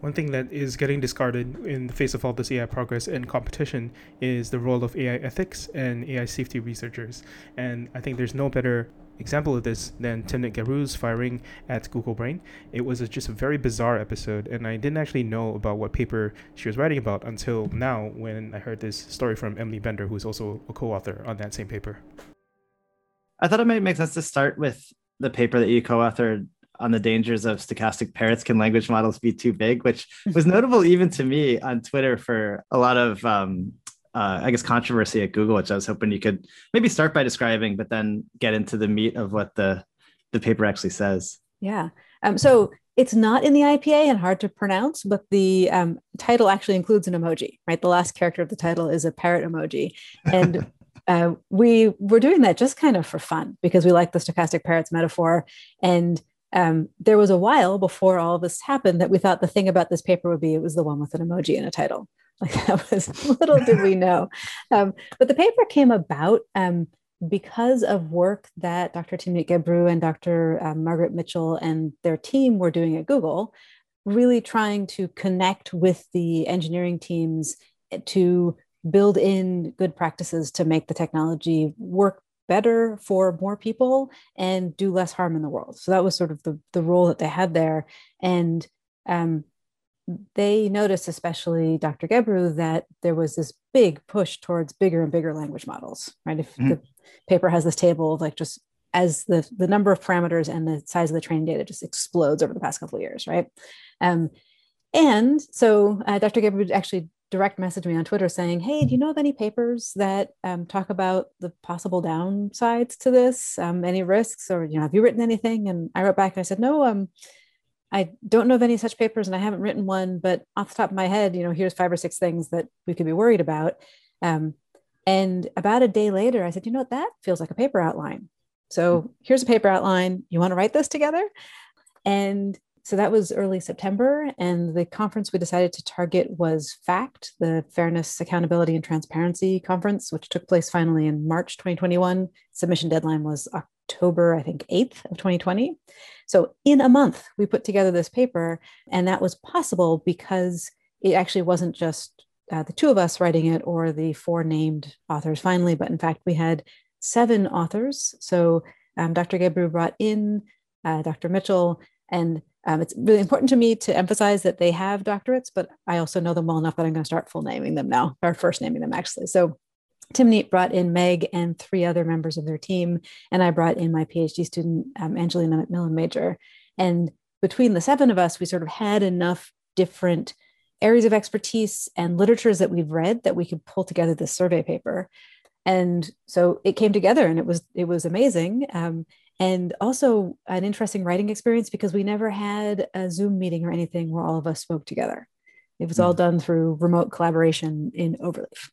One thing that is getting discarded in the face of all this AI progress and competition is the role of AI ethics and AI safety researchers. And I think there's no better example of this than Timnit Gebru's firing at Google Brain. It was a, just a very bizarre episode, and I didn't actually know about what paper she was writing about until now when I heard this story from Emily Bender, who's also a co author on that same paper. I thought it might make sense to start with the paper that you co authored on the dangers of stochastic parrots can language models be too big which was notable even to me on twitter for a lot of um, uh, i guess controversy at google which i was hoping you could maybe start by describing but then get into the meat of what the the paper actually says yeah um, so it's not in the IPA and hard to pronounce, but the um, title actually includes an emoji, right? The last character of the title is a parrot emoji. And uh, we were doing that just kind of for fun because we like the stochastic parrots metaphor. And um, there was a while before all this happened that we thought the thing about this paper would be it was the one with an emoji in a title. Like that was little did we know. Um, but the paper came about um, because of work that Dr. Timnit Gebru and Dr. Um, Margaret Mitchell and their team were doing at Google, really trying to connect with the engineering teams to build in good practices to make the technology work better for more people and do less harm in the world. So that was sort of the, the role that they had there. And um, they noticed, especially Dr. Gebru, that there was this big push towards bigger and bigger language models, right? If mm-hmm. the paper has this table of like just as the, the number of parameters and the size of the training data just explodes over the past couple of years, right? Um, and so uh, Dr. Gebru actually direct message me on Twitter saying, Hey, do you know of any papers that um, talk about the possible downsides to this? Um, any risks? Or, you know, have you written anything? And I wrote back and I said, No, um, I don't know of any such papers and I haven't written one, but off the top of my head, you know, here's five or six things that we could be worried about. Um, and about a day later, I said, you know what, that feels like a paper outline. So here's a paper outline. You want to write this together? And so that was early September, and the conference we decided to target was FAccT, the Fairness, Accountability, and Transparency Conference, which took place finally in March 2021. Submission deadline was October, I think, 8th of 2020. So in a month, we put together this paper, and that was possible because it actually wasn't just uh, the two of us writing it or the four named authors finally, but in fact, we had seven authors. So um, Dr. Gebru brought in uh, Dr. Mitchell, and um, it's really important to me to emphasize that they have doctorates, but I also know them well enough that I'm going to start full naming them now, or first naming them actually. So Timnit brought in Meg and three other members of their team, and I brought in my PhD student, um, Angelina McMillan Major. And between the seven of us, we sort of had enough different areas of expertise and literatures that we've read that we could pull together this survey paper. And so it came together, and it was it was amazing. Um, and also an interesting writing experience because we never had a Zoom meeting or anything where all of us spoke together. It was all hmm. done through remote collaboration in Overleaf.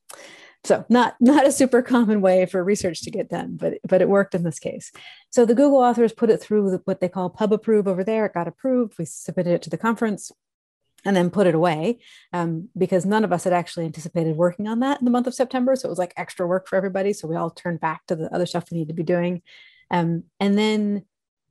So not not a super common way for research to get done, but but it worked in this case. So the Google authors put it through what they call pub approve over there. It got approved. We submitted it to the conference and then put it away um, because none of us had actually anticipated working on that in the month of September. So it was like extra work for everybody. So we all turned back to the other stuff we need to be doing. Um, and then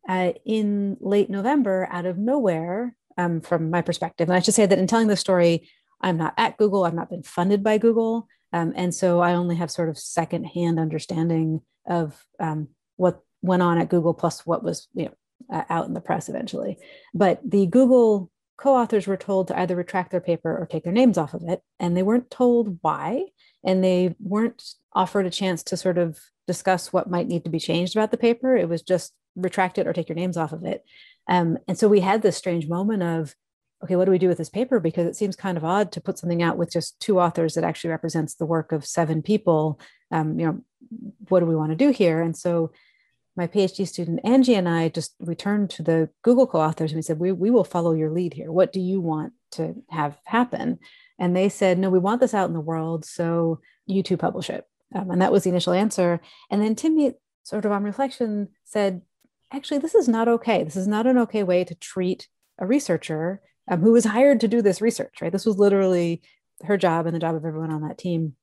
uh, in late November, out of nowhere, um, from my perspective, and I should say that in telling this story, I'm not at Google, I've not been funded by Google. Um, and so I only have sort of secondhand understanding of um, what went on at Google plus what was you know, uh, out in the press eventually. But the Google co-authors were told to either retract their paper or take their names off of it and they weren't told why and they weren't offered a chance to sort of discuss what might need to be changed about the paper. It was just retract it or take your names off of it. Um, and so we had this strange moment of okay what do we do with this paper? Because it seems kind of odd to put something out with just two authors that actually represents the work of seven people. Um, you know what do we want to do here? And so my PhD student Angie and I just returned to the Google co-authors and we said, we, we will follow your lead here. What do you want to have happen? And they said, no, we want this out in the world. So you two publish it. Um, and that was the initial answer. And then Timmy, sort of on reflection, said, actually, this is not okay. This is not an okay way to treat a researcher um, who was hired to do this research, right? This was literally her job and the job of everyone on that team.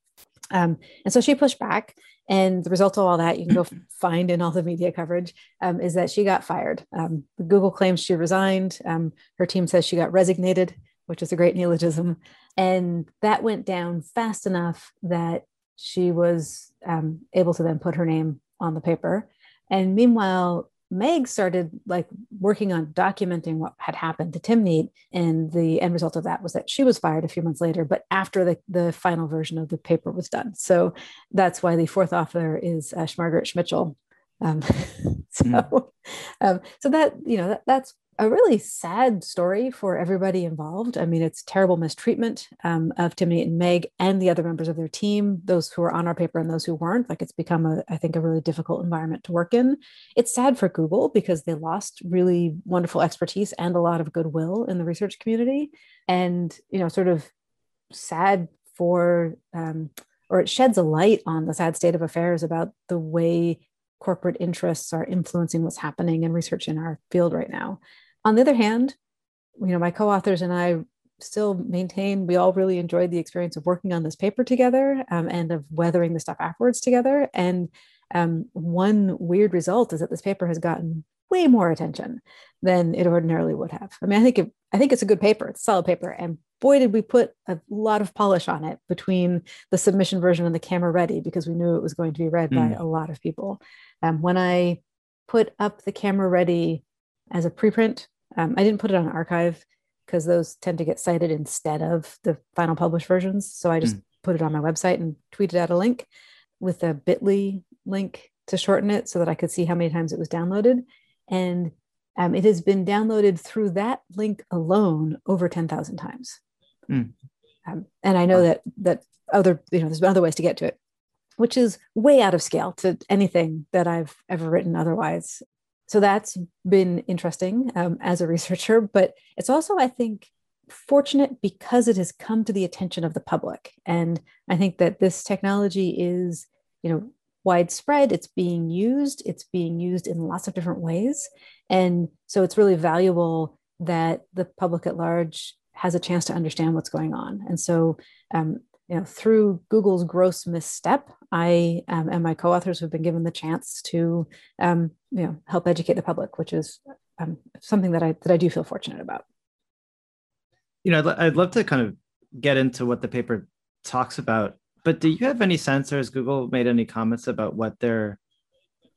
Um, and so she pushed back. And the result of all that, you can go find in all the media coverage, um, is that she got fired. Um, Google claims she resigned. Um, her team says she got resignated, which is a great neologism. And that went down fast enough that she was um, able to then put her name on the paper. And meanwhile, Meg started like working on documenting what had happened to Timnit, and the end result of that was that she was fired a few months later, but after the, the final version of the paper was done. So that's why the fourth author is uh, Shmargaret Shmitchell. Um, so, mm. um, so that you know that, that's a really sad story for everybody involved. I mean, it's terrible mistreatment um, of Timnit and Meg and the other members of their team, those who were on our paper and those who weren't. Like, it's become, a, I think, a really difficult environment to work in. It's sad for Google because they lost really wonderful expertise and a lot of goodwill in the research community. And, you know, sort of sad for, um, or it sheds a light on the sad state of affairs about the way corporate interests are influencing what's happening in research in our field right now. On the other hand, you know, my co-authors and I still maintain we all really enjoyed the experience of working on this paper together um, and of weathering the stuff afterwards together. And um, one weird result is that this paper has gotten way more attention than it ordinarily would have. I mean, I think it, I think it's a good paper. It's a solid paper, and boy, did we put a lot of polish on it between the submission version and the camera ready because we knew it was going to be read mm. by a lot of people. Um, when I put up the camera ready as a preprint, um, I didn't put it on arXiv because those tend to get cited instead of the final published versions. So I just mm. put it on my website and tweeted out a link with a bit.ly link to shorten it so that I could see how many times it was downloaded. And um, it has been downloaded through that link alone over 10,000 times. Mm. Um, and I know that that other, you know, there's been other ways to get to it which is way out of scale to anything that I've ever written otherwise. So that's been interesting um, as a researcher, but it's also, I think, fortunate because it has come to the attention of the public. And I think that this technology is, you know, widespread. It's being used. It's being used in lots of different ways. And so it's really valuable that the public at large has a chance to understand what's going on. And so um, you know, through Google's gross misstep, I um, and my co-authors have been given the chance to, um, you know, help educate the public, which is um, something that I that I do feel fortunate about. You know, I'd, I'd love to kind of get into what the paper talks about, but do you have any sense, or has Google made any comments about what their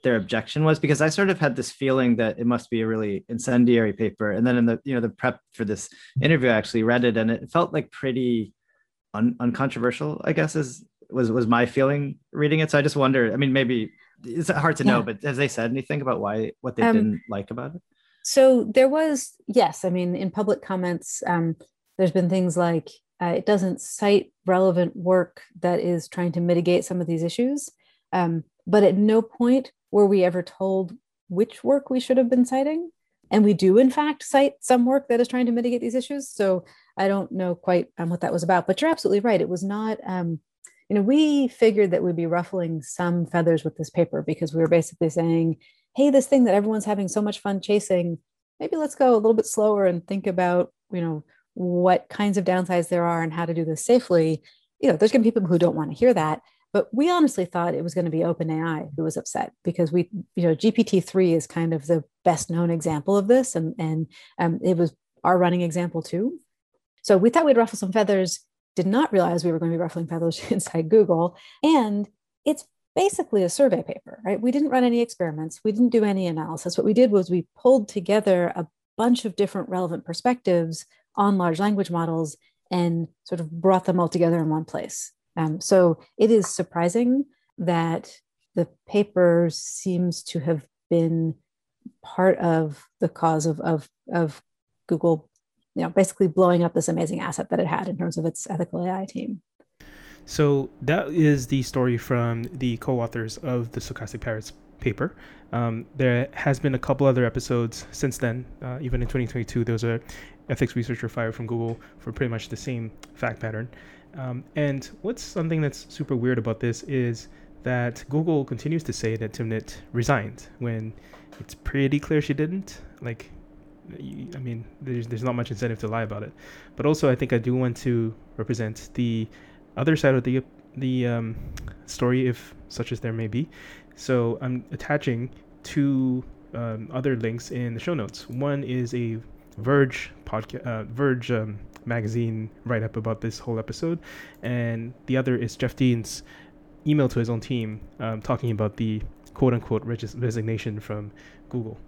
their objection was? Because I sort of had this feeling that it must be a really incendiary paper, and then in the you know the prep for this interview, I actually read it, and it felt like pretty un- uncontroversial, I guess is was was my feeling reading it. So I just wonder. I mean, maybe it's hard to yeah. know, but has they said anything about why what they um, didn't like about it? So there was yes. I mean, in public comments, um, there's been things like uh, it doesn't cite relevant work that is trying to mitigate some of these issues. Um, but at no point were we ever told which work we should have been citing. And we do, in fact, cite some work that is trying to mitigate these issues. So I don't know quite um, what that was about, but you're absolutely right. It was not, um, you know, we figured that we'd be ruffling some feathers with this paper because we were basically saying, hey, this thing that everyone's having so much fun chasing, maybe let's go a little bit slower and think about, you know, what kinds of downsides there are and how to do this safely. You know, there's going to be people who don't want to hear that. But we honestly thought it was going to be OpenAI who was upset because we, you know, GPT-3 is kind of the best known example of this. And, and um, it was our running example too. So we thought we'd ruffle some feathers, did not realize we were going to be ruffling feathers inside Google. And it's basically a survey paper, right? We didn't run any experiments, we didn't do any analysis. What we did was we pulled together a bunch of different relevant perspectives on large language models and sort of brought them all together in one place. Um, so it is surprising that the paper seems to have been part of the cause of, of, of Google you know, basically blowing up this amazing asset that it had in terms of its ethical AI team. So that is the story from the co-authors of the Stochastic Parrots paper. Um, there has been a couple other episodes since then. Uh, even in 2022, there was a ethics researcher fired from Google for pretty much the same fact pattern. Um, and what's something that's super weird about this is that Google continues to say that Timnit resigned when it's pretty clear she didn't. Like I mean, there's there's not much incentive to lie about it. But also, I think I do want to represent the other side of the the um, story, if such as there may be. So I'm attaching two um, other links in the show notes. One is a Verge podcast, uh, Verge um, magazine write up about this whole episode, and the other is Jeff Dean's email to his own team um, talking about the quote unquote regis- resignation from Google.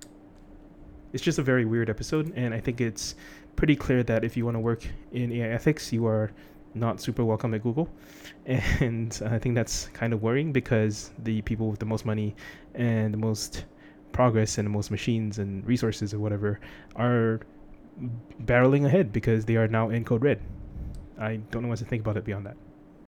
It's just a very weird episode, and I think it's pretty clear that if you want to work in AI ethics, you are not super welcome at Google. And I think that's kind of worrying because the people with the most money and the most progress and the most machines and resources or whatever are barreling ahead because they are now in code red. I don't know what to think about it beyond that.